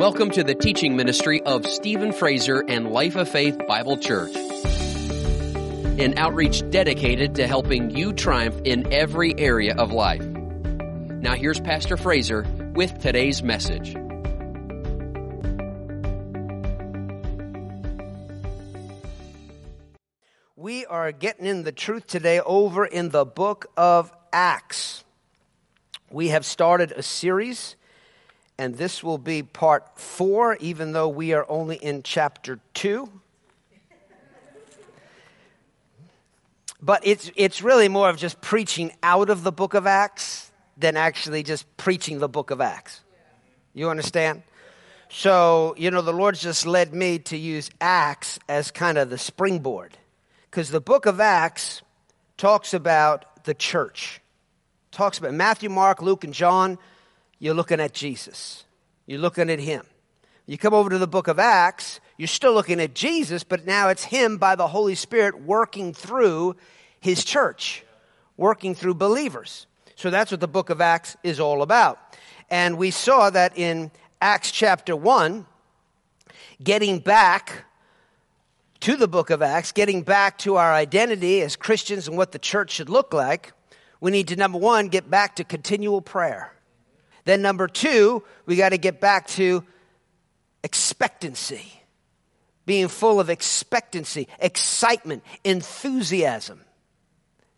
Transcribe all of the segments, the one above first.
Welcome to the teaching ministry of Stephen Fraser and Life of Faith Bible Church. An outreach dedicated to helping you triumph in every area of life. Now here's Pastor Fraser with today's message. We are getting in the truth today over in the book of Acts. We have started a series and this will be part four, even though we are only in chapter two. But it's, it's really more of just preaching out of the book of Acts than actually just preaching the book of Acts. You understand? So, you know, the Lord's just led me to use Acts as kind of the springboard. Because the book of Acts talks about the church. Talks about Matthew, Mark, Luke, and John you're looking at Jesus. You're looking at Him. You come over to the book of Acts, you're still looking at Jesus, but now it's Him by the Holy Spirit working through His church, working through believers. So that's what the book of Acts is all about. And we saw that in Acts chapter 1, getting back to the book of Acts, getting back to our identity as Christians and what the church should look like, we need to, number one, get back to continual prayer. Then, number two, we got to get back to expectancy, being full of expectancy, excitement, enthusiasm.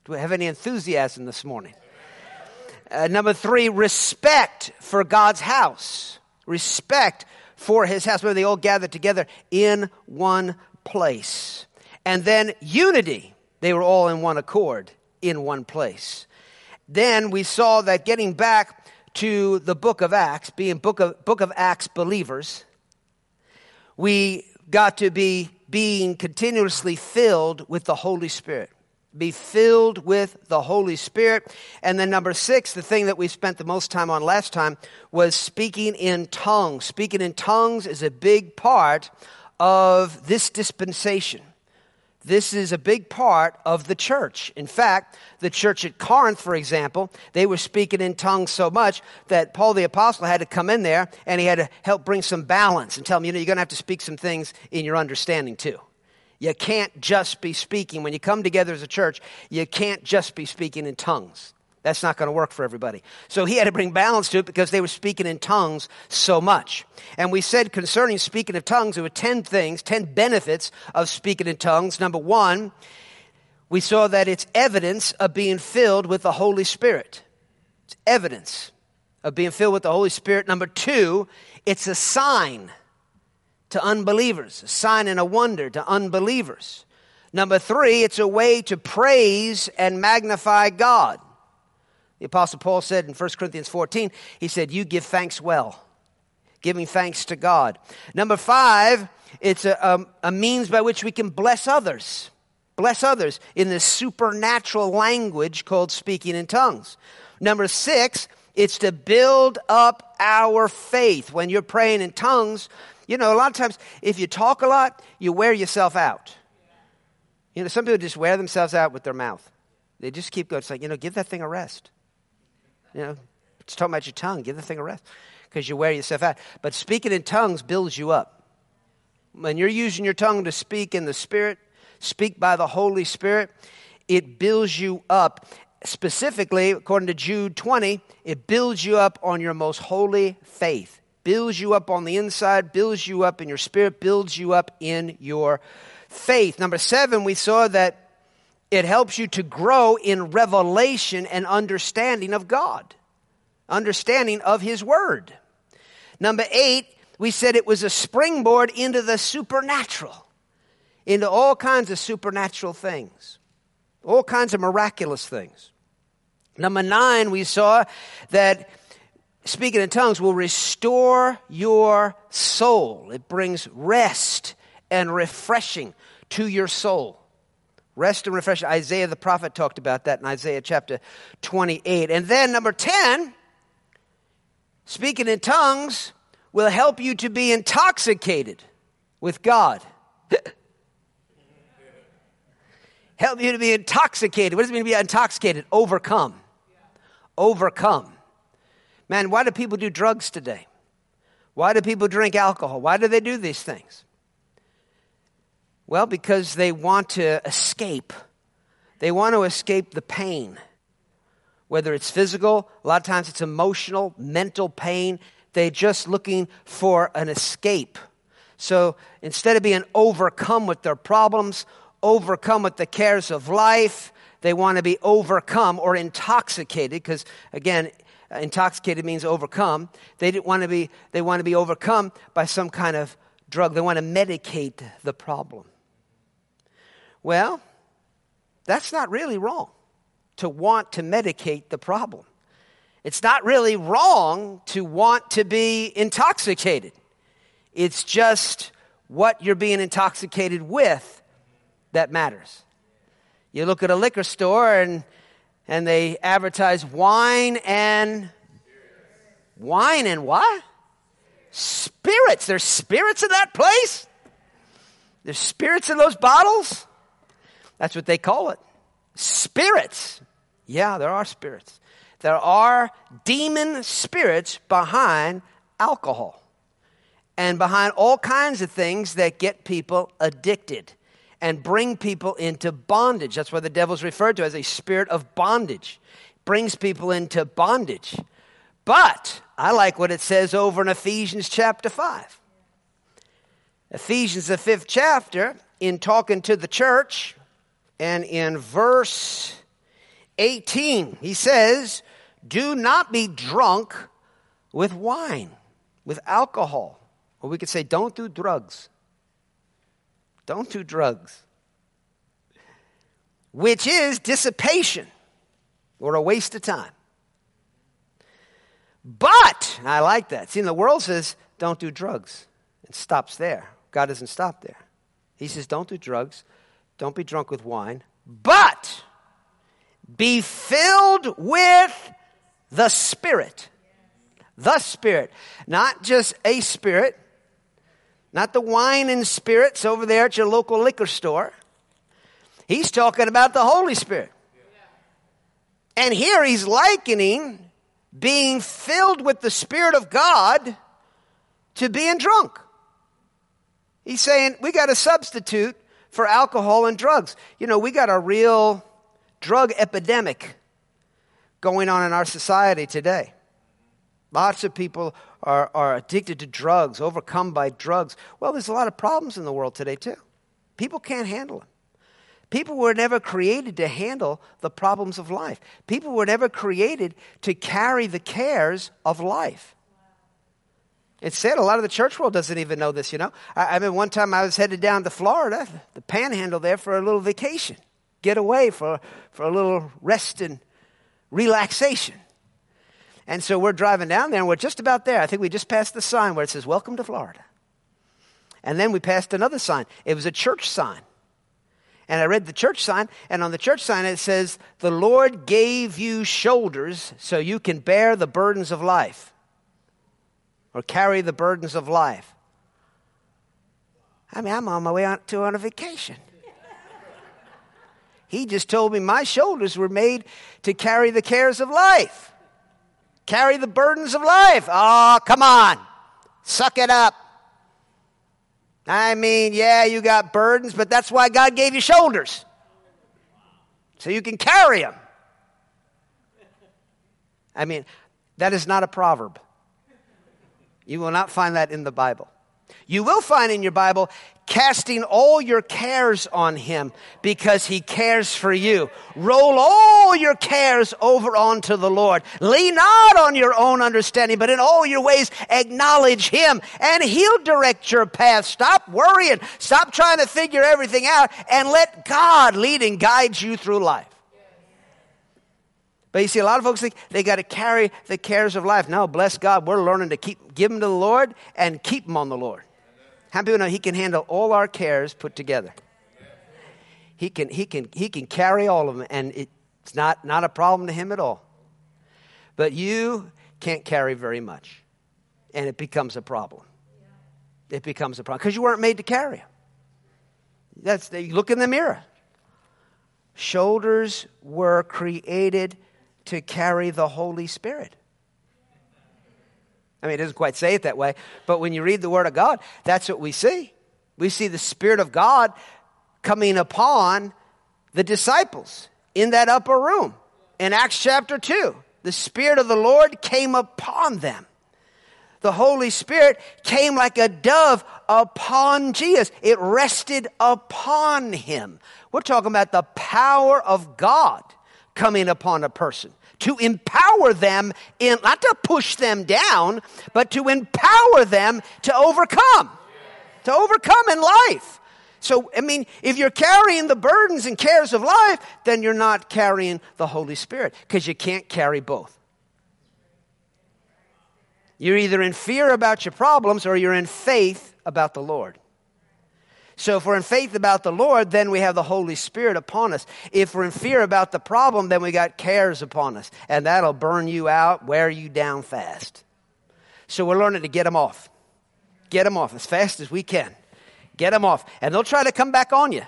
Do we have any enthusiasm this morning? Uh, number three, respect for God's house. Respect for his house, where they all gathered together in one place. And then unity. They were all in one accord, in one place. Then we saw that getting back to the book of Acts, being book of, book of Acts believers, we got to be being continuously filled with the Holy Spirit. Be filled with the Holy Spirit. And then, number six, the thing that we spent the most time on last time was speaking in tongues. Speaking in tongues is a big part of this dispensation. This is a big part of the church. In fact, the church at Corinth, for example, they were speaking in tongues so much that Paul the Apostle had to come in there and he had to help bring some balance and tell them, you know, you're going to have to speak some things in your understanding too. You can't just be speaking. When you come together as a church, you can't just be speaking in tongues. That's not going to work for everybody. So he had to bring balance to it because they were speaking in tongues so much. And we said concerning speaking of tongues, there were 10 things, 10 benefits of speaking in tongues. Number one, we saw that it's evidence of being filled with the Holy Spirit. It's evidence of being filled with the Holy Spirit. Number two, it's a sign to unbelievers, a sign and a wonder to unbelievers. Number three, it's a way to praise and magnify God. The Apostle Paul said in 1 Corinthians 14, he said, You give thanks well, giving thanks to God. Number five, it's a, a, a means by which we can bless others. Bless others in this supernatural language called speaking in tongues. Number six, it's to build up our faith. When you're praying in tongues, you know, a lot of times if you talk a lot, you wear yourself out. You know, some people just wear themselves out with their mouth. They just keep going. It's like, you know, give that thing a rest. You know, it's talking about your tongue. Give the thing a rest because you wear yourself out. But speaking in tongues builds you up. When you're using your tongue to speak in the Spirit, speak by the Holy Spirit, it builds you up. Specifically, according to Jude 20, it builds you up on your most holy faith. Builds you up on the inside, builds you up in your spirit, builds you up in your faith. Number seven, we saw that it helps you to grow in revelation and understanding of God, understanding of His Word. Number eight, we said it was a springboard into the supernatural, into all kinds of supernatural things, all kinds of miraculous things. Number nine, we saw that speaking in tongues will restore your soul. It brings rest and refreshing to your soul. Rest and refresh. Isaiah the prophet talked about that in Isaiah chapter 28. And then number 10, speaking in tongues will help you to be intoxicated with God. help you to be intoxicated. What does it mean to be intoxicated? Overcome. Overcome. Man, why do people do drugs today? Why do people drink alcohol? Why do they do these things? Well, because they want to escape. They want to escape the pain. Whether it's physical, a lot of times it's emotional, mental pain. They're just looking for an escape. So instead of being overcome with their problems, overcome with the cares of life, they want to be overcome or intoxicated because, again, intoxicated means overcome. They want to be, they want to be overcome by some kind of drug. They want to medicate the problem. Well, that's not really wrong to want to medicate the problem. It's not really wrong to want to be intoxicated. It's just what you're being intoxicated with that matters. You look at a liquor store and, and they advertise wine and wine and what? Spirits. There's spirits in that place? There's spirits in those bottles? That's what they call it. Spirits. Yeah, there are spirits. There are demon spirits behind alcohol and behind all kinds of things that get people addicted and bring people into bondage. That's why the devil's referred to as a spirit of bondage. Brings people into bondage. But I like what it says over in Ephesians chapter 5. Ephesians, the fifth chapter, in talking to the church, and in verse 18, he says, Do not be drunk with wine, with alcohol. Or we could say, Don't do drugs. Don't do drugs, which is dissipation or a waste of time. But, I like that. See, the world says, don't do drugs. It stops there. God doesn't stop there. He says, don't do drugs, don't be drunk with wine, but be filled with the Spirit. The Spirit. Not just a spirit, not the wine and spirits over there at your local liquor store. He's talking about the Holy Spirit. And here he's likening being filled with the Spirit of God to being drunk. He's saying we got a substitute for alcohol and drugs. You know, we got a real drug epidemic going on in our society today. Lots of people are, are addicted to drugs, overcome by drugs. Well, there's a lot of problems in the world today, too. People can't handle them. People were never created to handle the problems of life. People were never created to carry the cares of life. It's said a lot of the church world doesn't even know this, you know. I, I mean, one time I was headed down to Florida, the panhandle there, for a little vacation, get away for, for a little rest and relaxation. And so we're driving down there and we're just about there. I think we just passed the sign where it says, Welcome to Florida. And then we passed another sign. It was a church sign. And I read the church sign, and on the church sign it says, The Lord gave you shoulders so you can bear the burdens of life or carry the burdens of life. I mean, I'm on my way to on a vacation. He just told me my shoulders were made to carry the cares of life carry the burdens of life. Oh, come on. Suck it up. I mean, yeah, you got burdens, but that's why God gave you shoulders. So you can carry them. I mean, that is not a proverb. You will not find that in the Bible. You will find in your Bible, casting all your cares on him because he cares for you. Roll all your cares over onto the Lord. Lean not on your own understanding, but in all your ways acknowledge him and he'll direct your path. Stop worrying. Stop trying to figure everything out and let God lead and guide you through life. But you see, a lot of folks think they got to carry the cares of life. No, bless God, we're learning to keep give them to the Lord and keep them on the Lord. How many people know He can handle all our cares put together? He can, he can, he can carry all of them, and it's not, not a problem to Him at all. But you can't carry very much, and it becomes a problem. It becomes a problem because you weren't made to carry them. That's you look in the mirror. Shoulders were created to carry the Holy Spirit. I mean, it doesn't quite say it that way, but when you read the Word of God, that's what we see. We see the Spirit of God coming upon the disciples in that upper room in Acts chapter 2. The Spirit of the Lord came upon them. The Holy Spirit came like a dove upon Jesus. It rested upon him. We're talking about the power of God coming upon a person to empower them in, not to push them down, but to empower them to overcome, to overcome in life. So, I mean, if you're carrying the burdens and cares of life, then you're not carrying the Holy Spirit because you can't carry both. You're either in fear about your problems or you're in faith about the Lord. So if we're in faith about the Lord, then we have the Holy Spirit upon us. If we're in fear about the problem, then we got cares upon us. And that'll burn you out, wear you down fast. So we're learning to get them off. Get them off as fast as we can. Get them off. And they'll try to come back on you.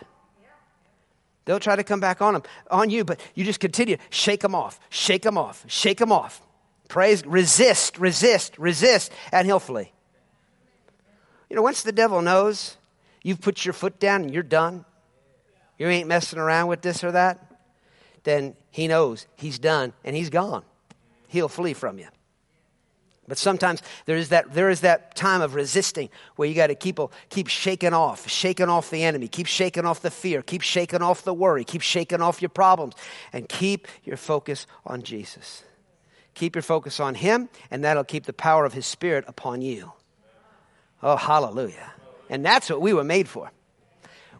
They'll try to come back on them, on you, but you just continue. Shake them off. Shake them off. Shake them off. Praise, resist, resist, resist, and he'll flee. You know, once the devil knows you've put your foot down and you're done, you ain't messing around with this or that, then he knows he's done and he's gone. He'll flee from you. But sometimes there is that, there is that time of resisting where you got to keep, keep shaking off, shaking off the enemy, keep shaking off the fear, keep shaking off the worry, keep shaking off your problems, and keep your focus on Jesus. Keep your focus on Him, and that'll keep the power of His Spirit upon you. Oh, hallelujah. And that's what we were made for.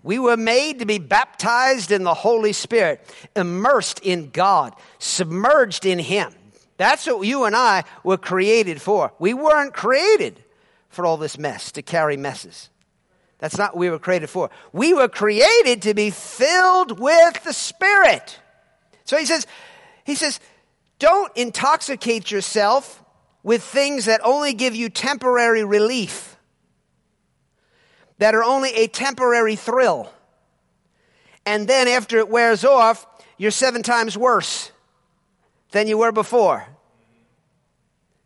We were made to be baptized in the Holy Spirit, immersed in God, submerged in Him. That's what you and I were created for. We weren't created for all this mess, to carry messes. That's not what we were created for. We were created to be filled with the Spirit. So he says, he says, don't intoxicate yourself with things that only give you temporary relief, that are only a temporary thrill. And then after it wears off, you're seven times worse than you were before.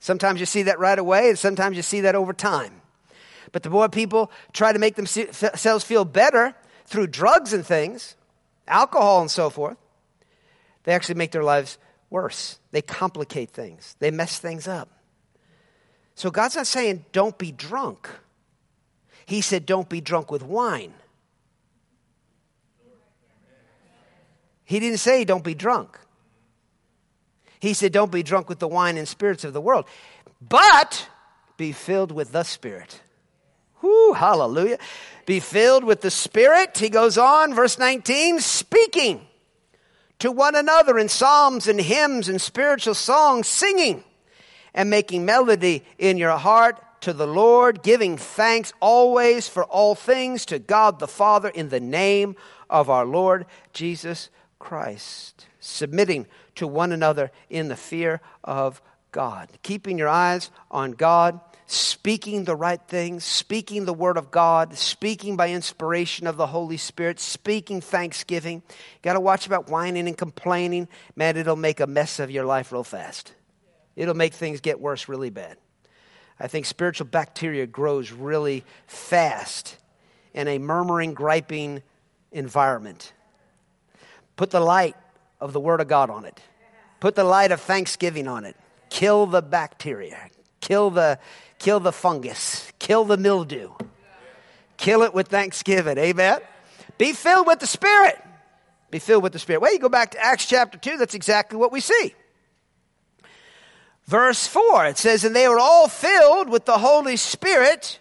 Sometimes you see that right away, and sometimes you see that over time. But the more people try to make themselves feel better through drugs and things, alcohol and so forth, they actually make their lives worse. They complicate things, they mess things up. So God's not saying don't be drunk. He said don't be drunk with wine. He didn't say don't be drunk. He said don't be drunk with the wine and spirits of the world, but be filled with the Spirit. Whoo, hallelujah. Be filled with the Spirit. He goes on, verse 19, speaking to one another in psalms and hymns and spiritual songs, singing and making melody in your heart to the Lord, giving thanks always for all things to God the Father in the name of our Lord Jesus Christ, submitting to one another in the fear of God, keeping your eyes on God speaking the right things, speaking the word of God, speaking by inspiration of the Holy Spirit, speaking thanksgiving. Got to watch about whining and complaining. Man, it'll make a mess of your life real fast. It'll make things get worse really bad. I think spiritual bacteria grows really fast in a murmuring, griping environment. Put the light of the Word of God on it. Put the light of thanksgiving on it. Kill the bacteria. Kill the kill the fungus, kill the mildew, kill it with thanksgiving. Amen. Be filled with the Spirit. Be filled with the Spirit. Well, you go back to Acts chapter 2, that's exactly what we see. Verse 4, it says, And they were all filled with the Holy Spirit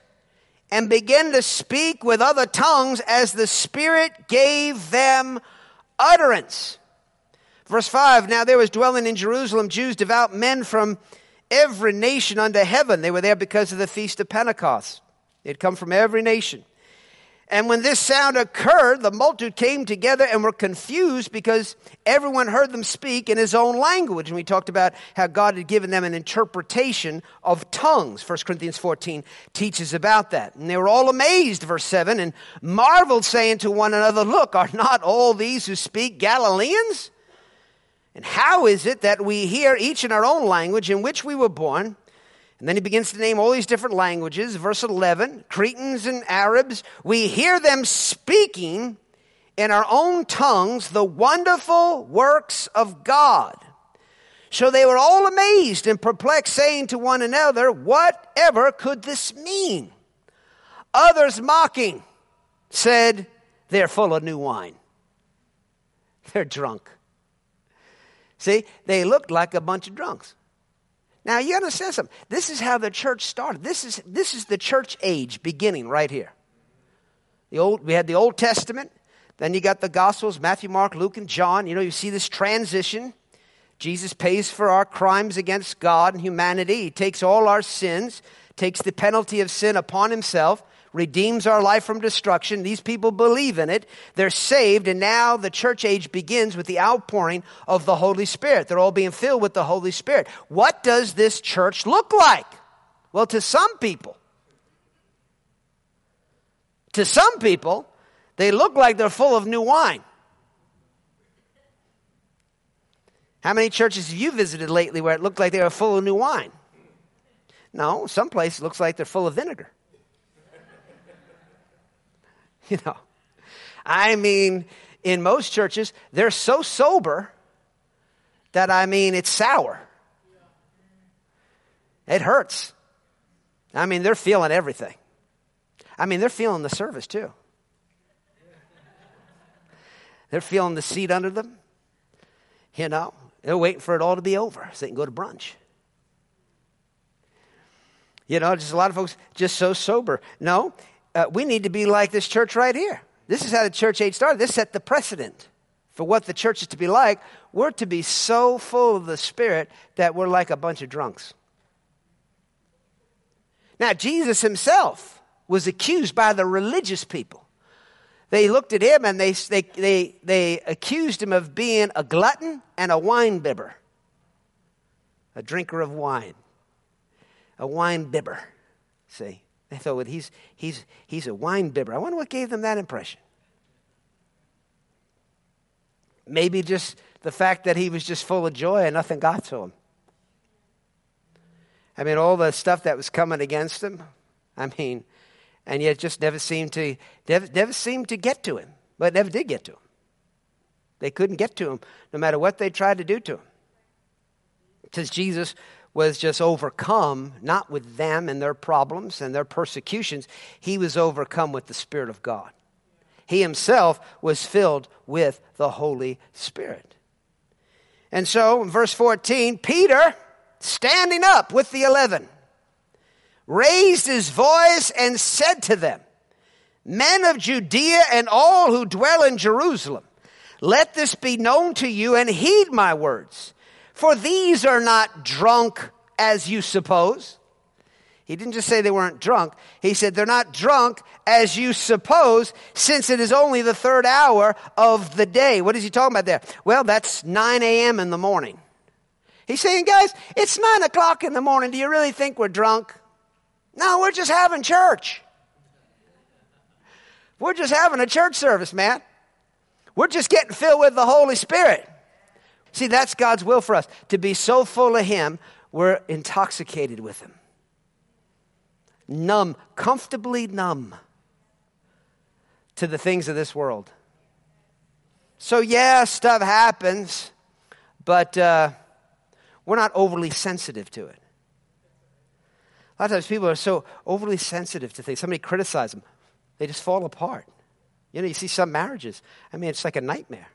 and began to speak with other tongues as the Spirit gave them utterance. Verse 5 Now there was dwelling in Jerusalem Jews, devout men from every nation under heaven. They were there because of the Feast of Pentecost. They'd come from every nation. And when this sound occurred, the multitude came together and were confused because everyone heard them speak in his own language. And we talked about how God had given them an interpretation of tongues. 1 Corinthians 14 teaches about that. And they were all amazed, verse 7, and marveled, saying to one another, Look, are not all these who speak Galileans? And how is it that we hear each in our own language in which we were born? And then he begins to name all these different languages. Verse 11 Cretans and Arabs, we hear them speaking in our own tongues the wonderful works of God. So they were all amazed and perplexed, saying to one another, Whatever could this mean? Others mocking said, They're full of new wine. They're drunk. See, they looked like a bunch of drunks. Now you understand something. This is how the church started. This is this is the church age beginning right here. The old we had the Old Testament, then you got the Gospels, Matthew, Mark, Luke, and John. You know, you see this transition. Jesus pays for our crimes against God and humanity. He takes all our sins, takes the penalty of sin upon himself, redeems our life from destruction. These people believe in it. They're saved, and now the church age begins with the outpouring of the Holy Spirit. They're all being filled with the Holy Spirit. What does this church look like? Well, to some people, to some people, they look like they're full of new wine. How many churches have you visited lately where it looked like they were full of new wine? No, some place looks like they're full of vinegar. You know, I mean, in most churches, they're so sober that I mean, it's sour. It hurts. I mean, they're feeling everything. I mean, they're feeling the service too. They're feeling the seat under them. You know, they're waiting for it all to be over so they can go to brunch. You know, just a lot of folks just so sober. No, uh, we need to be like this church right here. This is how the church age started. This set the precedent for what the church is to be like. We're to be so full of the Spirit that we're like a bunch of drunks. Now, Jesus himself was accused by the religious people they looked at him and they, they, they, they accused him of being a glutton and a wine bibber, a drinker of wine, a wine bibber. See, they thought, well, he's, he's, he's a wine bibber. I wonder what gave them that impression. Maybe just the fact that he was just full of joy and nothing got to him. I mean, all the stuff that was coming against him. I mean, and yet just never seemed to never, never seemed to get to him. But never did get to him. They couldn't get to him no matter what they tried to do to him. Because Jesus was just overcome, not with them and their problems and their persecutions, he was overcome with the Spirit of God. He himself was filled with the Holy Spirit. And so, in verse 14, Peter, standing up with the eleven, raised his voice and said to them, Men of Judea and all who dwell in Jerusalem, let this be known to you and heed my words. For these are not drunk as you suppose. He didn't just say they weren't drunk. He said they're not drunk as you suppose, since it is only the third hour of the day. What is he talking about there? Well, that's 9 a.m. in the morning. He's saying, guys, it's 9 o'clock in the morning. Do you really think we're drunk? No, we're just having church. We're just having a church service, man. We're just getting filled with the Holy Spirit. See, that's God's will for us to be so full of Him, we're intoxicated with Him. Numb, comfortably numb to the things of this world. So, yeah, stuff happens, but uh, we're not overly sensitive to it. A lot of times people are so overly sensitive to things. Somebody criticizes them, they just fall apart. You know, you see some marriages. I mean, it's like a nightmare.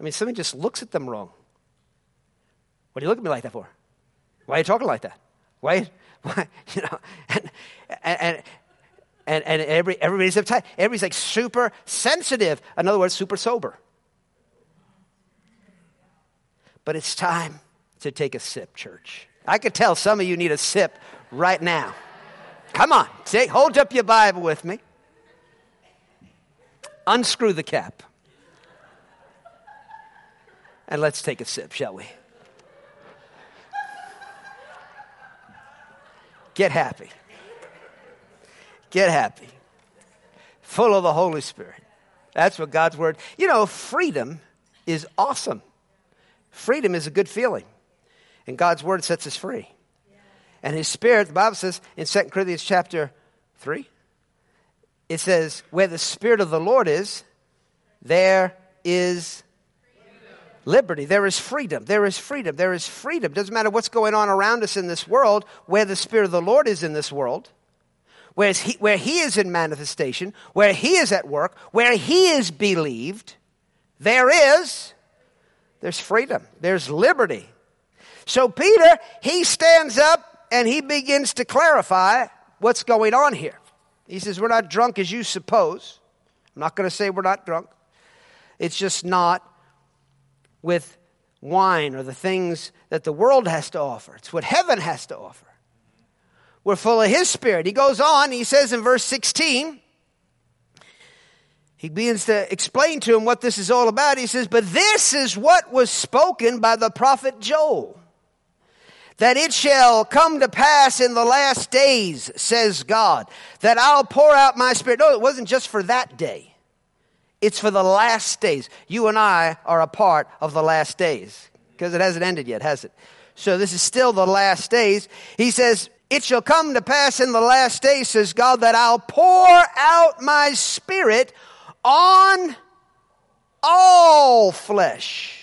I mean, somebody just looks at them wrong. What are you looking at me like that for? Why are you talking like that? Why? Why? You know, and and and, and every, everybody's uptight. Everybody's like super sensitive. In other words, super sober. But it's time to take a sip, church. I could tell some of you need a sip right now. Come on, say, hold up your Bible with me. Unscrew the cap. And let's take a sip, shall we? Get happy. Get happy. Full of the Holy Spirit. That's what God's word. You know, freedom is awesome. Freedom is a good feeling. And God's word sets us free. And his spirit, the Bible says in 2 Corinthians chapter 3, it says, Where the spirit of the Lord is, there is liberty. There is freedom. There is freedom. There is freedom. Doesn't matter what's going on around us in this world, where the Spirit of the Lord is in this world, where he, where he is in manifestation, where He is at work, where He is believed, there is, there's freedom. There's liberty. So Peter, he stands up and he begins to clarify what's going on here. He says, We're not drunk as you suppose. I'm not going to say we're not drunk. It's just not with wine or the things that the world has to offer. It's what heaven has to offer. We're full of His Spirit. He goes on, he says in verse 16, he begins to explain to him what this is all about. He says, But this is what was spoken by the prophet Joel. That it shall come to pass in the last days, says God, that I'll pour out my spirit. No, it wasn't just for that day. It's for the last days. You and I are a part of the last days because it hasn't ended yet, has it? So this is still the last days. He says, It shall come to pass in the last days, says God, that I'll pour out my spirit on all flesh.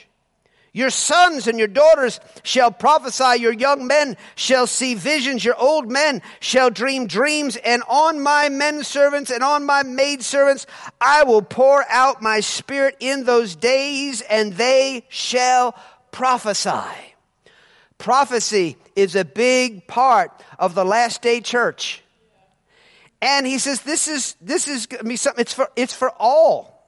Your sons and your daughters shall prophesy, your young men shall see visions, your old men shall dream dreams, and on my men servants and on my maid servants I will pour out my spirit in those days, and they shall prophesy. Prophecy is a big part of the last day church. And he says this is this is gonna be something it's for it's for all.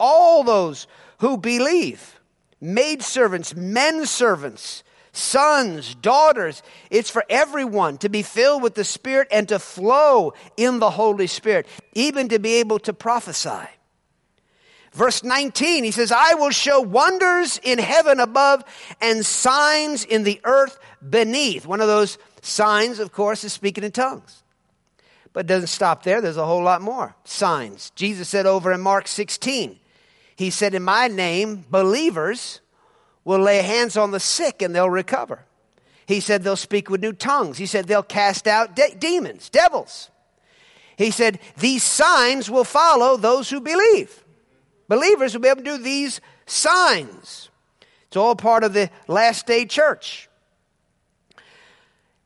All those who believe maid servants, men servants, sons, daughters. It's for everyone to be filled with the Spirit and to flow in the Holy Spirit, even to be able to prophesy. Verse 19, he says, I will show wonders in heaven above and signs in the earth beneath. One of those signs, of course, is speaking in tongues. But it doesn't stop there, there's a whole lot more signs. Jesus said over in Mark 16, he said, In my name, believers will lay hands on the sick and they'll recover. He said, They'll speak with new tongues. He said, They'll cast out de- demons, devils. He said, These signs will follow those who believe. Believers will be able to do these signs. It's all part of the last day church.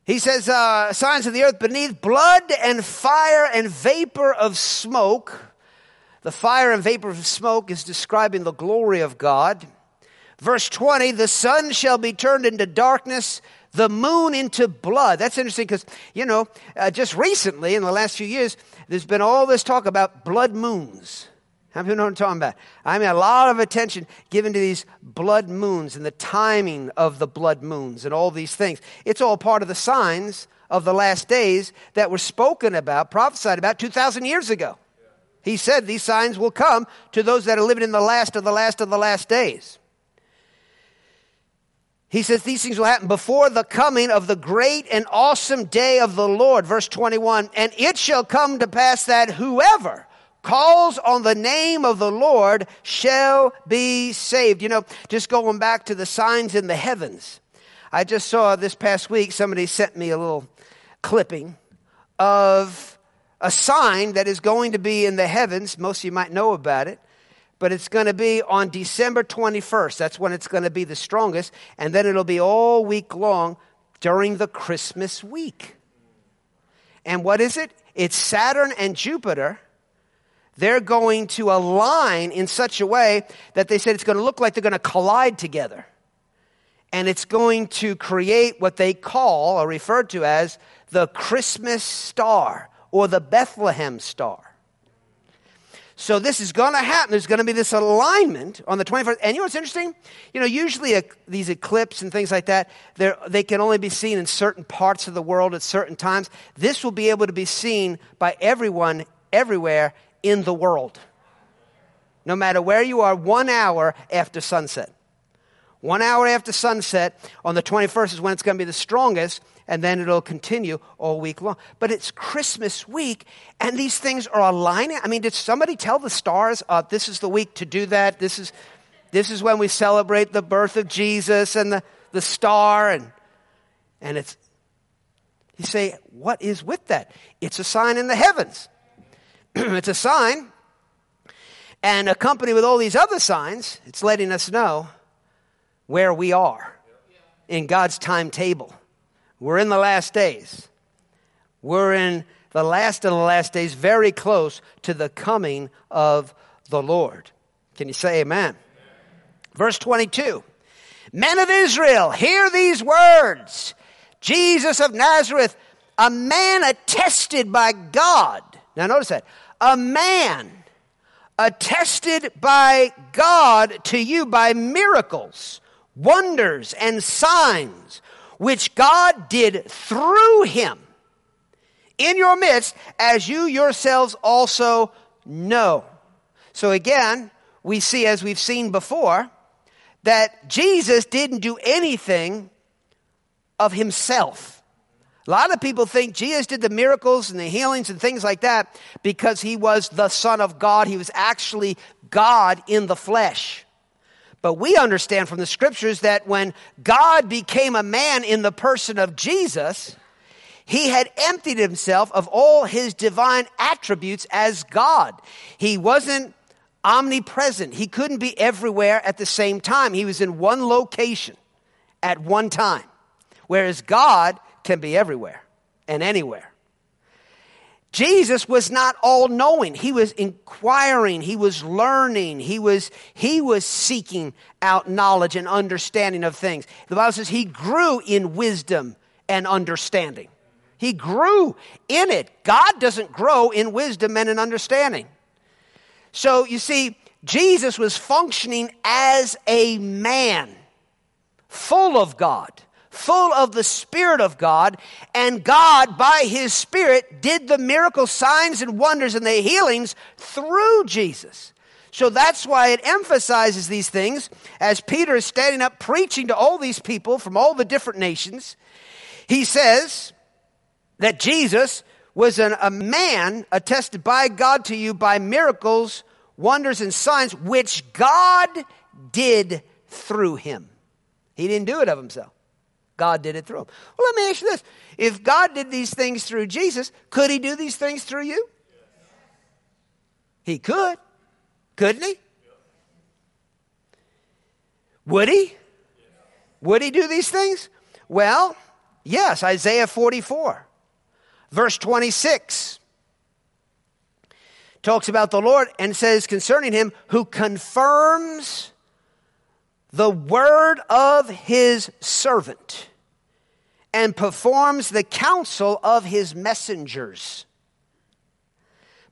He says, uh, signs of the earth beneath blood and fire and vapor of smoke. The fire and vapor of smoke is describing the glory of God. Verse 20, the sun shall be turned into darkness, the moon into blood. That's interesting because, you know, uh, just recently, in the last few years, there's been all this talk about blood moons. How many know what I'm talking about? I mean, a lot of attention given to these blood moons and the timing of the blood moons and all these things. It's all part of the signs of the last days that were spoken about, prophesied about 2,000 years ago. He said these signs will come to those that are living in the last of the last of the last days. He says these things will happen before the coming of the great and awesome day of the Lord. Verse 21 And it shall come to pass that whoever calls on the name of the Lord shall be saved. You know, just going back to the signs in the heavens. I just saw this past week, somebody sent me a little clipping of a sign that is going to be in the heavens. Most of you might know about it, but it's going to be on December 21st. That's when it's going to be the strongest. And then it'll be all week long during the Christmas week. And what is it? It's Saturn and Jupiter. They're going to align in such a way that they said it's going to look like they're going to collide together. And it's going to create what they call or refer to as the Christmas star or the Bethlehem star. So this is going to happen. There's going to be this alignment on the 21st. And you know what's interesting? You know, usually a, these eclipses and things like that, they can only be seen in certain parts of the world at certain times. This will be able to be seen by everyone, everywhere in the world. No matter where you are, one hour after sunset. One hour after sunset on the 21st is when it's going to be the strongest, and then it'll continue all week long. But it's Christmas week, and these things are aligning. I mean, did somebody tell the stars, uh, this is the week to do that? This is, this is when we celebrate the birth of Jesus and the, the star, and, and it's, You say, what is with that? It's a sign in the heavens. it's a sign, and accompanied with all these other signs, it's letting us know where we are in God's timetable. We're in the last days. We're in the last of the last days, very close to the coming of the Lord. Can you say amen? amen? Verse 22 Men of Israel, hear these words Jesus of Nazareth, a man attested by God. Now, notice that. A man attested by God to you by miracles, wonders, and signs, which God did through him in your midst, as you yourselves also know. So, again, we see, as we've seen before, that Jesus didn't do anything of himself. A lot of people think Jesus did the miracles and the healings and things like that because he was the Son of God. He was actually God in the flesh. But we understand from the scriptures that when God became a man in the person of Jesus, he had emptied himself of all his divine attributes as God. He wasn't omnipresent, he couldn't be everywhere at the same time. He was in one location at one time. Whereas God can be everywhere and anywhere. Jesus was not all knowing. He was inquiring, he was learning, he was he was seeking out knowledge and understanding of things. The Bible says he grew in wisdom and understanding. He grew in it. God doesn't grow in wisdom and in understanding. So you see, Jesus was functioning as a man, full of God full of the Spirit of God, and God, by His Spirit, did the miracle signs and wonders and the healings through Jesus. So that's why it emphasizes these things as Peter is standing up preaching to all these people from all the different nations. He says that Jesus was an, a man attested by God to you by miracles, wonders, and signs, which God did through him. He didn't do it of himself. God did it through him. Well, let me ask you this. If God did these things through Jesus, could he do these things through you? He could. Couldn't he? Would he? Would he do these things? Well, yes, Isaiah 44, verse 26 talks about the Lord and says concerning him who confirms the word of his servant and performs the counsel of his messengers.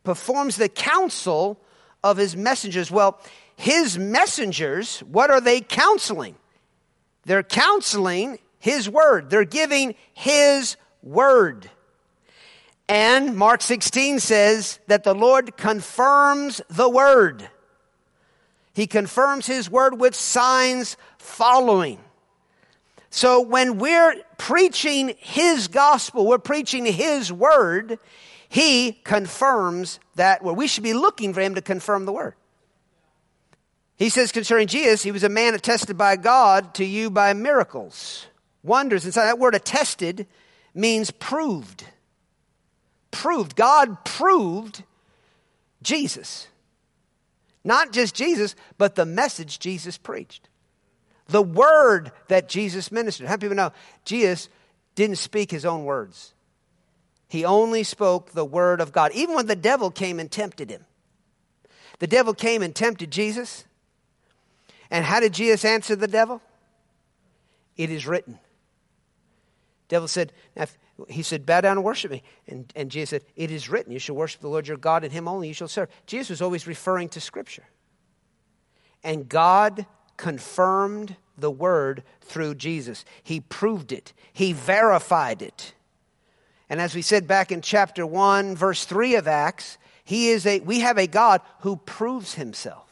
Performs the counsel of his messengers. Well, his messengers, what are they counseling? They're counseling his word, they're giving his word. And Mark 16 says that the Lord confirms the word. He confirms his word with signs following. So when we're preaching his gospel, we're preaching his word, he confirms that word. We should be looking for him to confirm the word. He says concerning Jesus, he was a man attested by God to you by miracles, wonders. And so that word attested means proved. Proved. God proved Jesus. Not just Jesus, but the message Jesus preached. The word that Jesus ministered. How many people know Jesus didn't speak his own words? He only spoke the word of God. Even when the devil came and tempted him. The devil came and tempted Jesus. And how did Jesus answer the devil? It is written. Devil said, he said, bow down and worship me. And, and Jesus said, it is written, you shall worship the Lord your God and him only you shall serve. Jesus was always referring to scripture. And God confirmed the word through Jesus. He proved it. He verified it. And as we said back in chapter 1 verse 3 of Acts, he is a we have a God who proves himself.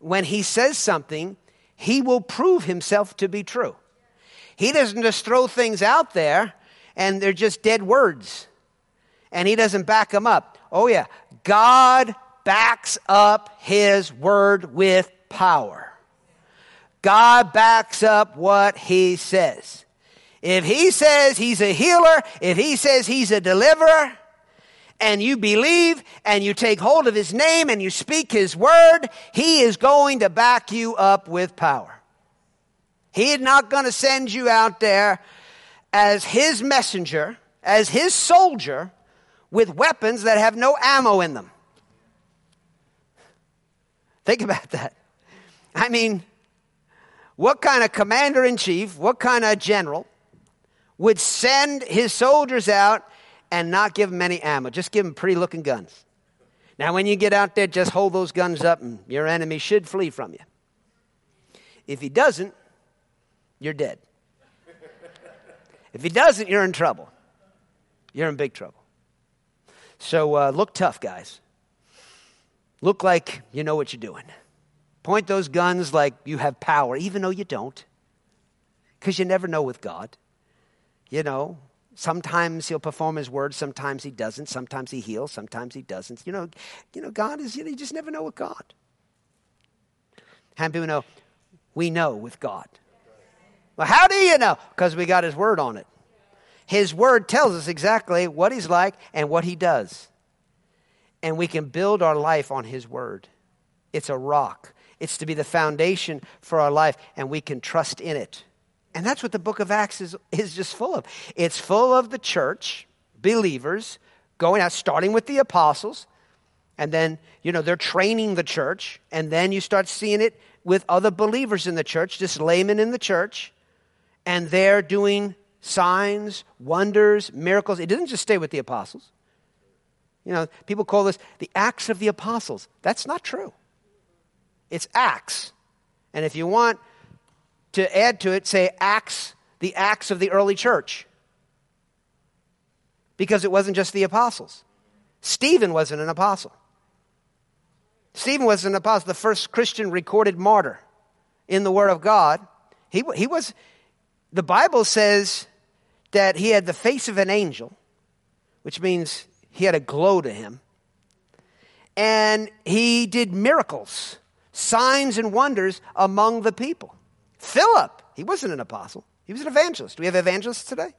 When he says something, he will prove himself to be true. He doesn't just throw things out there and they're just dead words. And he doesn't back them up. Oh, yeah. God backs up his word with power. God backs up what he says. If he says he's a healer, if he says he's a deliverer, and you believe and you take hold of his name and you speak his word, he is going to back you up with power. He is not going to send you out there as his messenger, as his soldier, with weapons that have no ammo in them. Think about that. I mean, what kind of commander in chief, what kind of general would send his soldiers out and not give them any ammo? Just give them pretty looking guns. Now, when you get out there, just hold those guns up and your enemy should flee from you. If he doesn't, you're dead. If he doesn't, you're in trouble. You're in big trouble. So uh, look tough, guys. Look like you know what you're doing. Point those guns like you have power, even though you don't. Because you never know with God. You know, sometimes he'll perform his word, sometimes he doesn't, sometimes he heals, sometimes he doesn't. You know, you know, God is, you, know, you just never know with God. How many people know we know with God? Well, how do you know? Because we got his word on it. His word tells us exactly what he's like and what he does. And we can build our life on his word. It's a rock. It's to be the foundation for our life, and we can trust in it. And that's what the book of Acts is, is just full of. It's full of the church, believers, going out, starting with the apostles, and then, you know, they're training the church, and then you start seeing it with other believers in the church, just laymen in the church, and they're doing signs, wonders, miracles. It doesn't just stay with the apostles. You know, people call this the Acts of the Apostles. That's not true. It's Acts. And if you want to add to it, say Acts, the Acts of the early church. Because it wasn't just the apostles. Stephen wasn't an apostle. Stephen was an apostle, the first Christian recorded martyr in the Word of God. He, he was, the Bible says that he had the face of an angel, which means he had a glow to him. And he did miracles, signs and wonders among the people. Philip, he wasn't an apostle, he was an evangelist. Do we have evangelists today?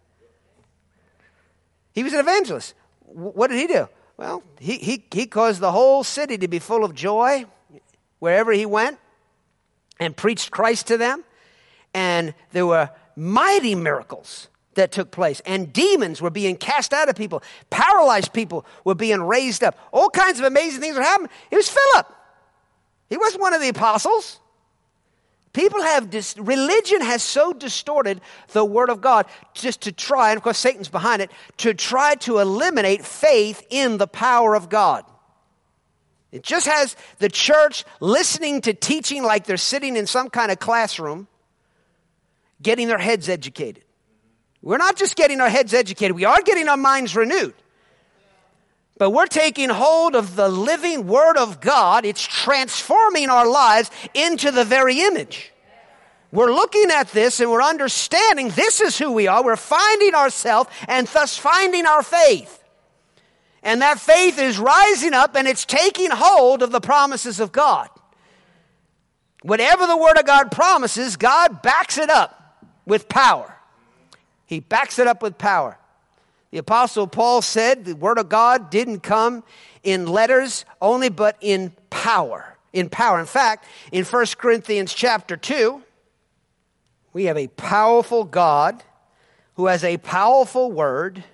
He was an evangelist. What did he do? Well, he, he, he caused the whole city to be full of joy wherever he went and preached Christ to them. And there were mighty miracles that took place. And demons were being cast out of people. Paralyzed people were being raised up. All kinds of amazing things were happening. It was Philip. He wasn't one of the apostles. People have, dis- religion has so distorted the Word of God just to try, and of course Satan's behind it, to try to eliminate faith in the power of God. It just has the church listening to teaching like they're sitting in some kind of classroom, getting their heads educated. We're not just getting our heads educated, we are getting our minds renewed. But we're taking hold of the living Word of God. It's transforming our lives into the very image. We're looking at this and we're understanding this is who we are. We're finding ourselves and thus finding our faith. And that faith is rising up and it's taking hold of the promises of God. Whatever the Word of God promises, God backs it up with power. He backs it up with power. The Apostle Paul said the Word of God didn't come in letters only, but in power. In power. In fact, in 1 Corinthians chapter 2, we have a powerful God who has a powerful Word.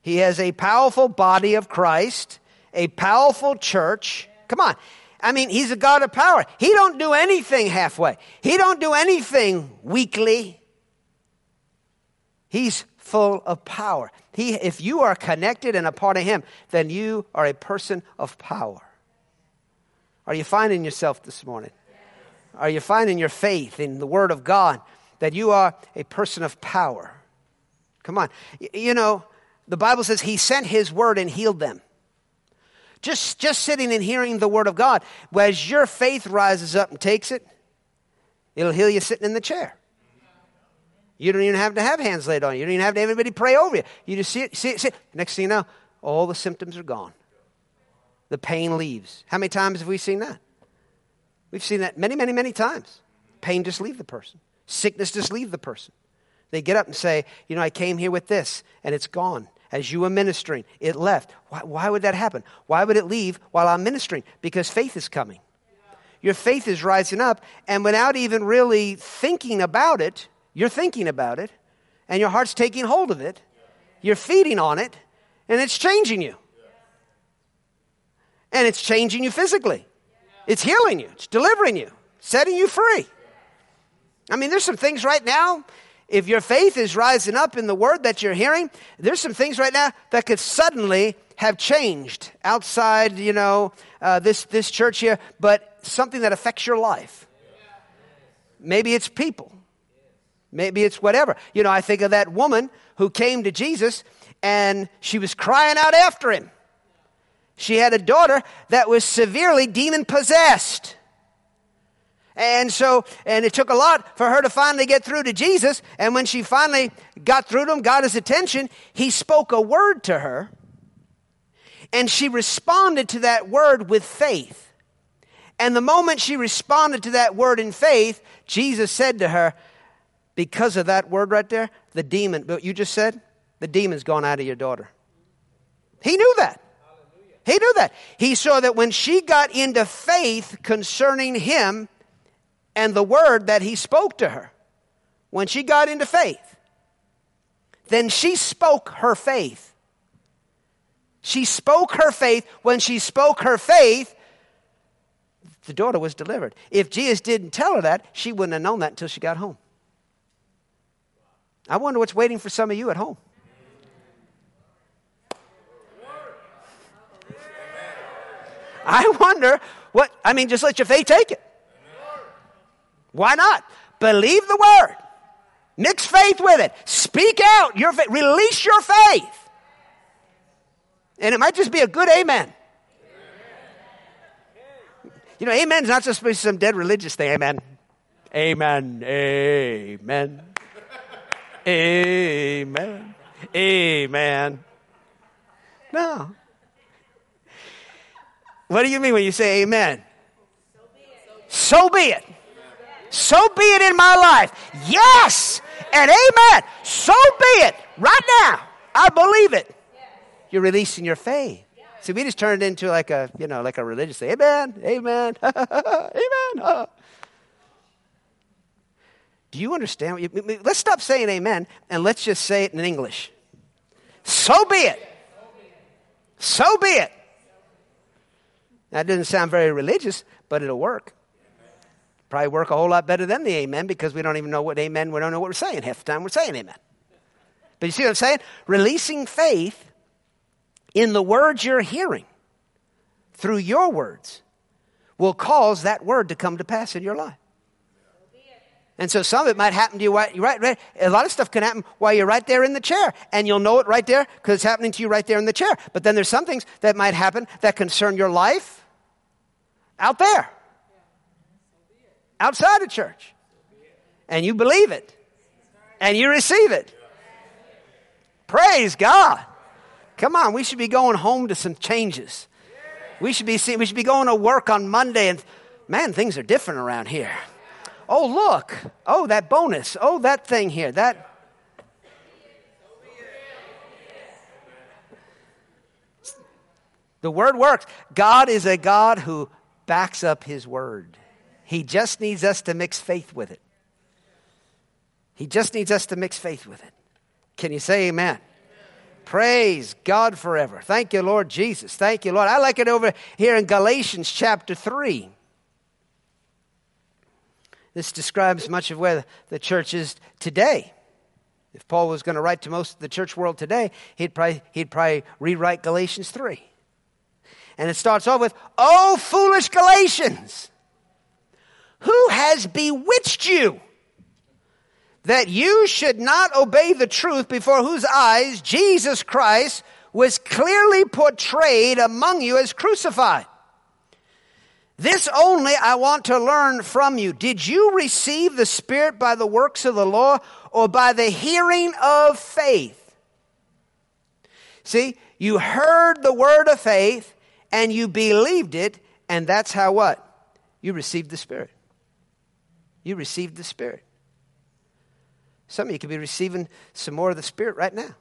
He has a powerful body of Christ, a powerful church. Come on. I mean, he's a God of power. He don't do anything halfway. He don't do anything weakly. He's full of power. He, if you are connected and a part of Him, then you are a person of power. Are you finding yourself this morning? Are you finding your faith in the Word of God that you are a person of power? Come on. You know, the Bible says He sent His Word and healed them. Just, just sitting and hearing the Word of God, as your faith rises up and takes it, it'll heal you sitting in the chair. You don't even have to have hands laid on you. You don't even have to have anybody pray over you. You just see it, see it, see it. Next thing you know, all the symptoms are gone. The pain leaves. How many times have we seen that? We've seen that many, many, many times. Pain just leave the person. Sickness just leave the person. They get up and say, You know, I came here with this, and it's gone. As you were ministering, it left. Why, why would that happen? Why would it leave while I'm ministering? Because faith is coming. Your faith is rising up, and without even really thinking about it, you're thinking about it, and your heart's taking hold of it. You're feeding on it, and it's changing you. And it's changing you physically. It's healing you, it's delivering you, setting you free. I mean, there's some things right now, if your faith is rising up in the word that you're hearing, there's some things right now that could suddenly have changed outside, you know, uh, this, this church here, but something that affects your life. Maybe it's people. Maybe it's whatever. You know, I think of that woman who came to Jesus and she was crying out after him. She had a daughter that was severely demon possessed. And so, and it took a lot for her to finally get through to Jesus. And when she finally got through to him, got his attention, he spoke a word to her. And she responded to that word with faith. And the moment she responded to that word in faith, Jesus said to her, because of that word right there, the demon, what you just said, the demon's gone out of your daughter. He knew that. He knew that. He saw that when she got into faith concerning him and the word that he spoke to her, when she got into faith, then she spoke her faith. She spoke her faith. When she spoke her faith, the daughter was delivered. If Jesus didn't tell her that, she wouldn't have known that until she got home. I wonder what's waiting for some of you at home. I wonder what, I mean, just let your faith take it. Why not? Believe the word. Mix faith with it. Speak out your faith. Release your faith. And it might just be a good amen. You know, amen is not just supposed to be some dead religious thing. Amen. Amen. Amen. Amen. Amen. No. What do you mean when you say amen? So be it. So be it in my life. Yes. And amen. So be it. Right now. I believe it. You're releasing your faith. See, we just turned into like a, you know, like a religious thing. Amen. Amen. amen. Do you understand? You, let's stop saying amen and let's just say it in English. So be it. So be it. That doesn't sound very religious, but it'll work. Probably work a whole lot better than the amen because we don't even know what amen, we don't know what we're saying. Half the time we're saying amen. But you see what I'm saying? Releasing faith in the words you're hearing through your words will cause that word to come to pass in your life. And so some of it might happen to you right, right. A lot of stuff can happen while you're right there in the chair, and you'll know it right there because it's happening to you right there in the chair. But then there's some things that might happen that concern your life out there, outside of church, and you believe it, and you receive it. Praise God! Come on, we should be going home to some changes. We should be seeing, we should be going to work on Monday, and man, things are different around here. Oh, look. Oh, that bonus. Oh, that thing here. That. The word works. God is a God who backs up his word. He just needs us to mix faith with it. He just needs us to mix faith with it. Can you say amen? Praise God forever. Thank you, Lord Jesus. Thank you, Lord. I like it over here in Galatians chapter 3. This describes much of where the church is today. If Paul was going to write to most of the church world today, he'd probably, he'd probably rewrite Galatians 3. And it starts off with, Oh, foolish Galatians, who has bewitched you that you should not obey the truth before whose eyes Jesus Christ was clearly portrayed among you as crucified? This only I want to learn from you. Did you receive the Spirit by the works of the law or by the hearing of faith? See, you heard the word of faith and you believed it, and that's how what? You received the Spirit. You received the Spirit. Some of you could be receiving some more of the Spirit right now.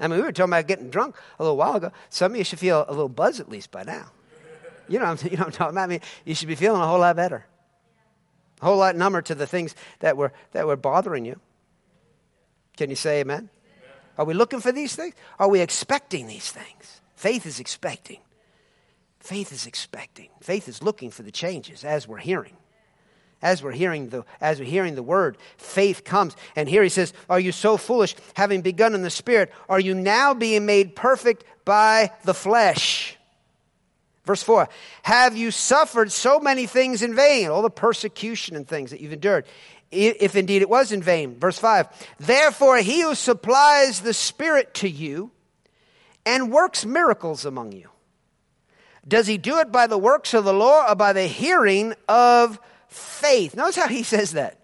I mean, we were talking about getting drunk a little while ago. Some of you should feel a little buzz at least by now. You know, you know what I'm talking about? I mean, you should be feeling a whole lot better. A whole lot number to the things that were, that were bothering you. Can you say amen? Are we looking for these things? Are we expecting these things? Faith is expecting. Faith is expecting. Faith is looking for the changes as we're hearing. As we're hearing the as we're hearing the word, faith comes. And here he says, Are you so foolish, having begun in the spirit? Are you now being made perfect by the flesh? Verse 4 Have you suffered so many things in vain? All the persecution and things that you've endured, if indeed it was in vain. Verse 5 Therefore, he who supplies the Spirit to you and works miracles among you, does he do it by the works of the law or by the hearing of faith? Notice how he says that.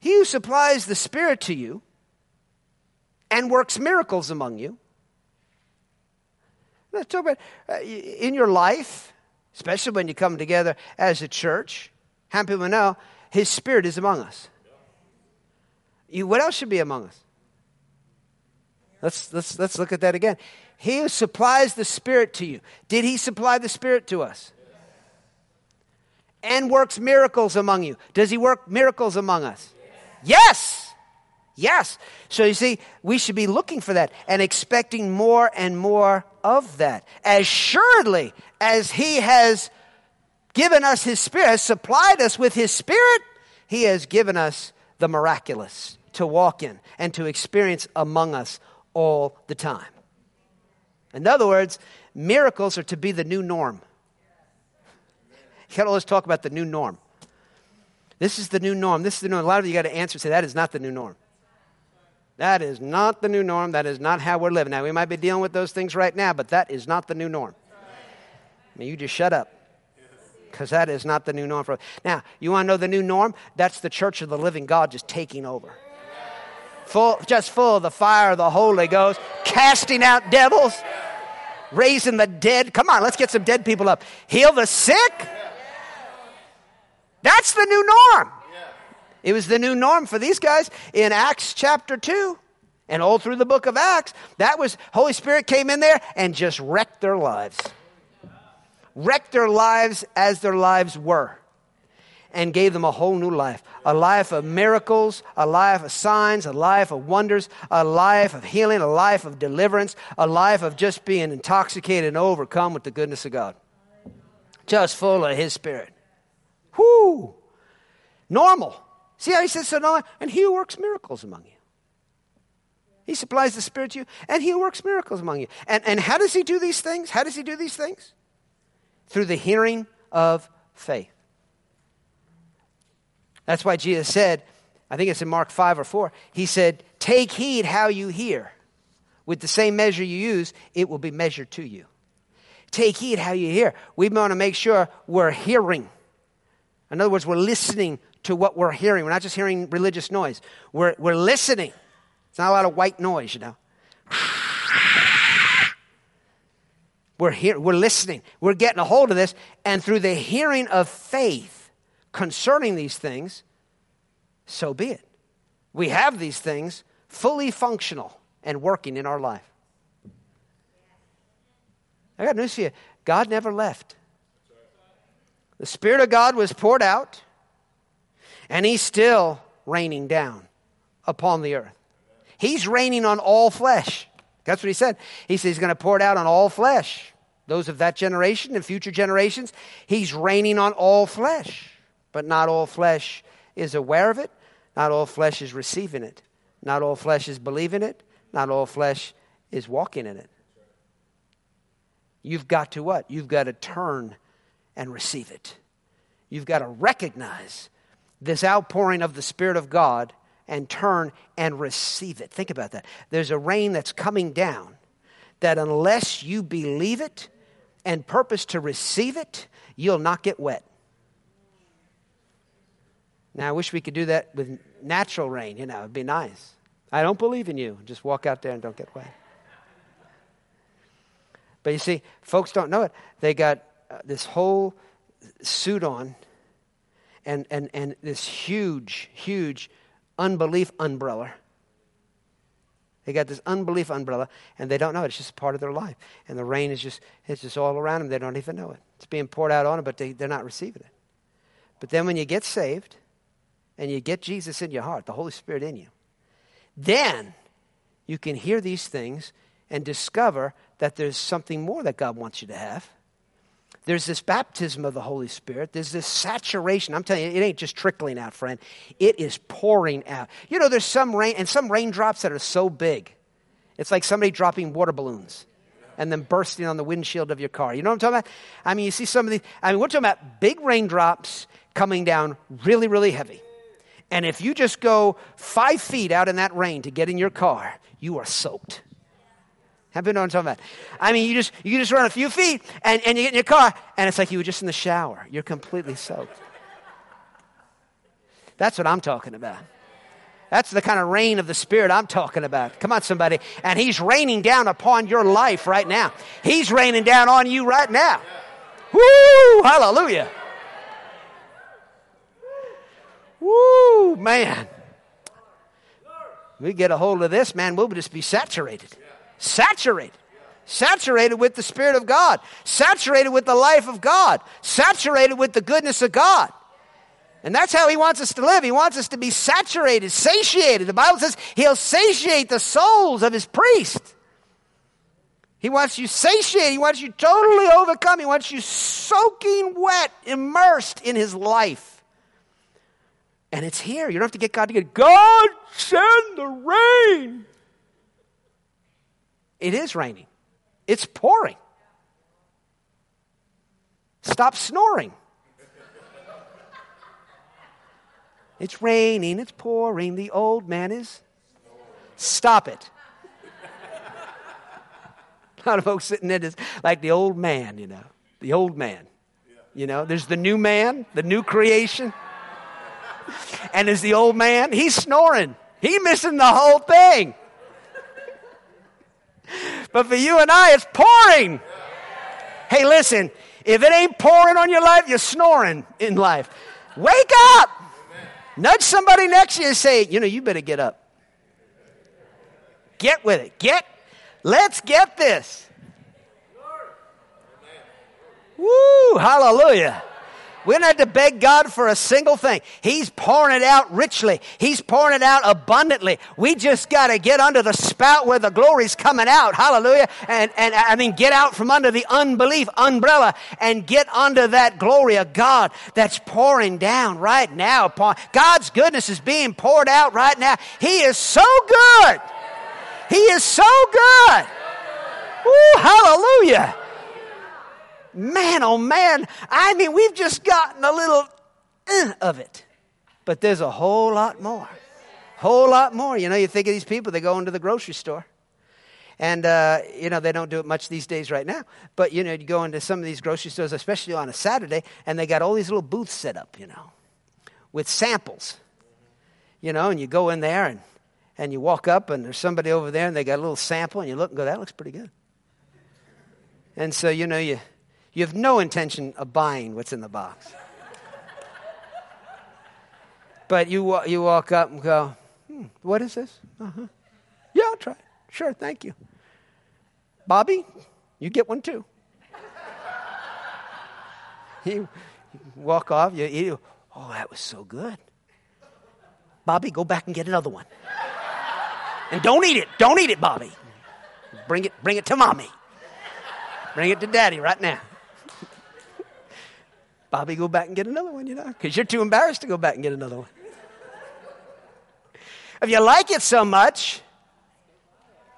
He who supplies the Spirit to you and works miracles among you Let's talk about uh, in your life, especially when you come together as a church. How people know His Spirit is among us? You, what else should be among us? Let's, let's, let's look at that again. He who supplies the Spirit to you. Did He supply the Spirit to us? And works miracles among you. Does He work miracles among us? Yes. Yes. So you see, we should be looking for that and expecting more and more of that. As surely as He has given us His Spirit, has supplied us with His Spirit, He has given us the miraculous to walk in and to experience among us all the time. In other words, miracles are to be the new norm. You got to always talk about the new norm. This is the new norm. This is the new norm. A lot of you got to answer say that is not the new norm. That is not the new norm. That is not how we're living. Now, we might be dealing with those things right now, but that is not the new norm. I mean, you just shut up because that is not the new norm. For now, you want to know the new norm? That's the church of the living God just taking over. Full, just full of the fire of the Holy Ghost, casting out devils, raising the dead. Come on, let's get some dead people up. Heal the sick. That's the new norm. It was the new norm for these guys in Acts chapter 2 and all through the book of Acts. That was, Holy Spirit came in there and just wrecked their lives. Wrecked their lives as their lives were and gave them a whole new life a life of miracles, a life of signs, a life of wonders, a life of healing, a life of deliverance, a life of just being intoxicated and overcome with the goodness of God. Just full of His Spirit. Whoo! Normal. See how he says, so no, and he who works miracles among you. He supplies the Spirit to you, and he works miracles among you. And, and how does he do these things? How does he do these things? Through the hearing of faith. That's why Jesus said, I think it's in Mark 5 or 4, he said, Take heed how you hear. With the same measure you use, it will be measured to you. Take heed how you hear. We want to make sure we're hearing. In other words, we're listening to what we're hearing. We're not just hearing religious noise, we're, we're listening. It's not a lot of white noise, you know. We're, here, we're listening. We're getting a hold of this. And through the hearing of faith concerning these things, so be it. We have these things fully functional and working in our life. I got news for you God never left. The Spirit of God was poured out and he's still raining down upon the earth. He's raining on all flesh. That's what he said. He said he's going to pour it out on all flesh. Those of that generation and future generations, he's raining on all flesh. But not all flesh is aware of it. Not all flesh is receiving it. Not all flesh is believing it. Not all flesh is walking in it. You've got to what? You've got to turn and receive it. You've got to recognize this outpouring of the Spirit of God and turn and receive it. Think about that. There's a rain that's coming down that unless you believe it and purpose to receive it, you'll not get wet. Now, I wish we could do that with natural rain. You know, it'd be nice. I don't believe in you. Just walk out there and don't get wet. But you see, folks don't know it. They got uh, this whole suit on and, and, and this huge, huge unbelief umbrella. They got this unbelief umbrella, and they don't know it. It's just part of their life. And the rain is just, it's just all around them. They don't even know it. It's being poured out on them, but they, they're not receiving it. But then when you get saved and you get Jesus in your heart, the Holy Spirit in you, then you can hear these things and discover that there's something more that God wants you to have. There's this baptism of the Holy Spirit. There's this saturation. I'm telling you, it ain't just trickling out, friend. It is pouring out. You know, there's some rain, and some raindrops that are so big. It's like somebody dropping water balloons and then bursting on the windshield of your car. You know what I'm talking about? I mean, you see some of these. I mean, we're talking about big raindrops coming down really, really heavy. And if you just go five feet out in that rain to get in your car, you are soaked. Have been know talking about? I mean, you just you just run a few feet and, and you get in your car, and it's like you were just in the shower. You're completely soaked. That's what I'm talking about. That's the kind of rain of the Spirit I'm talking about. Come on, somebody. And He's raining down upon your life right now. He's raining down on you right now. Woo! Hallelujah. Woo, man. We get a hold of this, man, we'll just be saturated. Saturated. Saturated with the Spirit of God. Saturated with the life of God. Saturated with the goodness of God. And that's how he wants us to live. He wants us to be saturated, satiated. The Bible says he'll satiate the souls of his priests. He wants you satiated. He wants you totally overcome. He wants you soaking wet, immersed in his life. And it's here. You don't have to get God to get, God, send the rain. It is raining, it's pouring. Stop snoring. It's raining, it's pouring. The old man is. Stop it. A lot of folks sitting there like the old man, you know. The old man. You know, there's the new man, the new creation. And is the old man, he's snoring. He missing the whole thing. But for you and I, it's pouring. Hey, listen, if it ain't pouring on your life, you're snoring in life. Wake up. Nudge somebody next to you and say, you know, you better get up. Get with it. Get. Let's get this. Woo, hallelujah. We don't have to beg God for a single thing. He's pouring it out richly. He's pouring it out abundantly. We just got to get under the spout where the glory's coming out. Hallelujah. And, and I mean, get out from under the unbelief umbrella and get under that glory of God that's pouring down right now upon God's goodness is being poured out right now. He is so good. He is so good. Hallelujah man, oh man, I mean, we've just gotten a little uh, of it. But there's a whole lot more. Whole lot more. You know, you think of these people, they go into the grocery store. And, uh, you know, they don't do it much these days right now. But, you know, you go into some of these grocery stores, especially on a Saturday, and they got all these little booths set up, you know, with samples. You know, and you go in there and, and you walk up, and there's somebody over there, and they got a little sample, and you look and go, that looks pretty good. And so, you know, you, you have no intention of buying what's in the box. but you, you walk up and go, hmm, What is this? Uh-huh. Yeah, I'll try. Sure, thank you. Bobby, you get one too. you walk off, you eat. Oh, that was so good. Bobby, go back and get another one. And don't eat it. Don't eat it, Bobby. Bring it, bring it to mommy. Bring it to daddy right now. Bobby, go back and get another one, you know, because you're too embarrassed to go back and get another one. If you like it so much,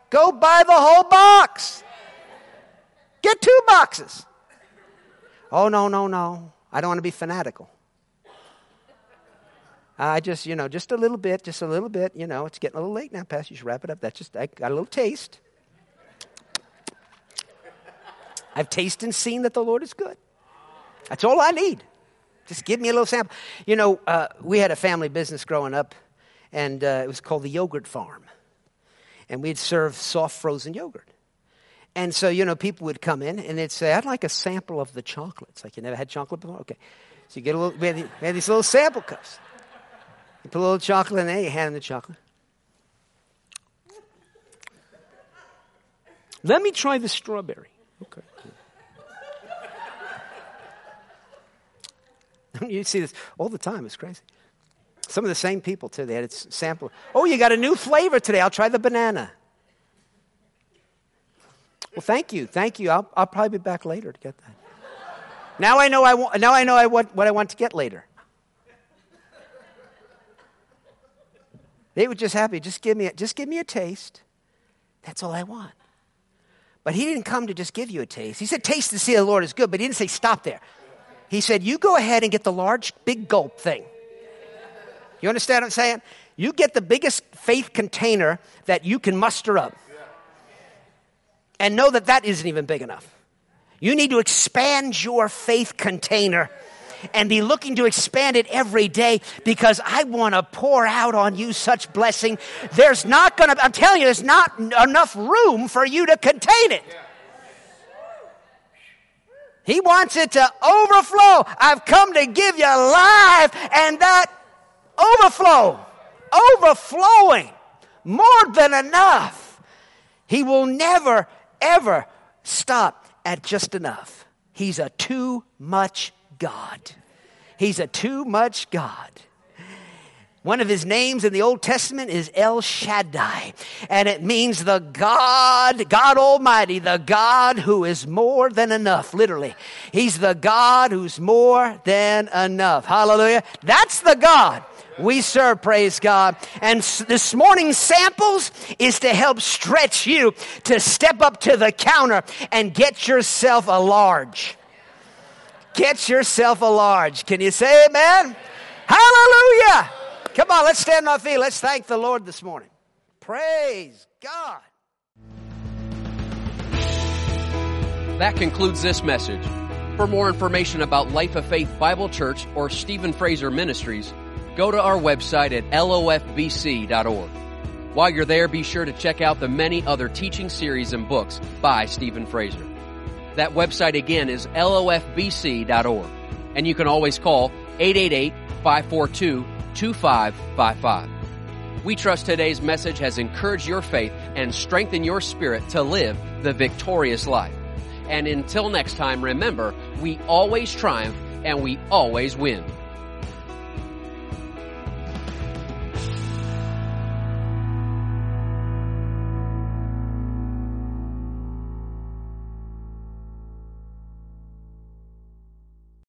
go buy the whole box. Get two boxes. Oh, no, no, no. I don't want to be fanatical. I just, you know, just a little bit, just a little bit. You know, it's getting a little late now, Pastor. You should wrap it up. That's just, I got a little taste. I've tasted and seen that the Lord is good. That's all I need. Just give me a little sample. You know, uh, we had a family business growing up, and uh, it was called the Yogurt Farm. And we'd serve soft frozen yogurt. And so, you know, people would come in and they'd say, I'd like a sample of the chocolates. Like, you never had chocolate before? Okay. So you get a little, we had, we had these little sample cups. You put a little chocolate in there, you hand him the chocolate. Let me try the strawberry. Okay. you see this all the time. It's crazy. Some of the same people, too. They had it sample. Oh, you got a new flavor today. I'll try the banana. Well, thank you. Thank you. I'll, I'll probably be back later to get that. Now I know I want, now I know I want what I want to get later. They were just happy. Just give me a, just give me a taste. That's all I want. But he didn't come to just give you a taste. He said, Taste and see the Lord is good, but he didn't say stop there. He said, You go ahead and get the large, big gulp thing. You understand what I'm saying? You get the biggest faith container that you can muster up. And know that that isn't even big enough. You need to expand your faith container and be looking to expand it every day because I want to pour out on you such blessing. There's not going to, I'm telling you, there's not enough room for you to contain it. He wants it to overflow. I've come to give you life and that overflow, overflowing, more than enough. He will never, ever stop at just enough. He's a too much God. He's a too much God. One of his names in the Old Testament is El Shaddai, and it means the God, God Almighty, the God who is more than enough, literally. He's the God who's more than enough. Hallelujah. That's the God we serve, praise God. And this morning's samples is to help stretch you to step up to the counter and get yourself a large. Get yourself a large. Can you say amen? Hallelujah. Come on, let's stand on our feet. Let's thank the Lord this morning. Praise God. That concludes this message. For more information about Life of Faith Bible Church or Stephen Fraser Ministries, go to our website at lofbc.org. While you're there, be sure to check out the many other teaching series and books by Stephen Fraser. That website again is lofbc.org. And you can always call 888-542-2555. We trust today's message has encouraged your faith and strengthened your spirit to live the victorious life. And until next time, remember, we always triumph and we always win.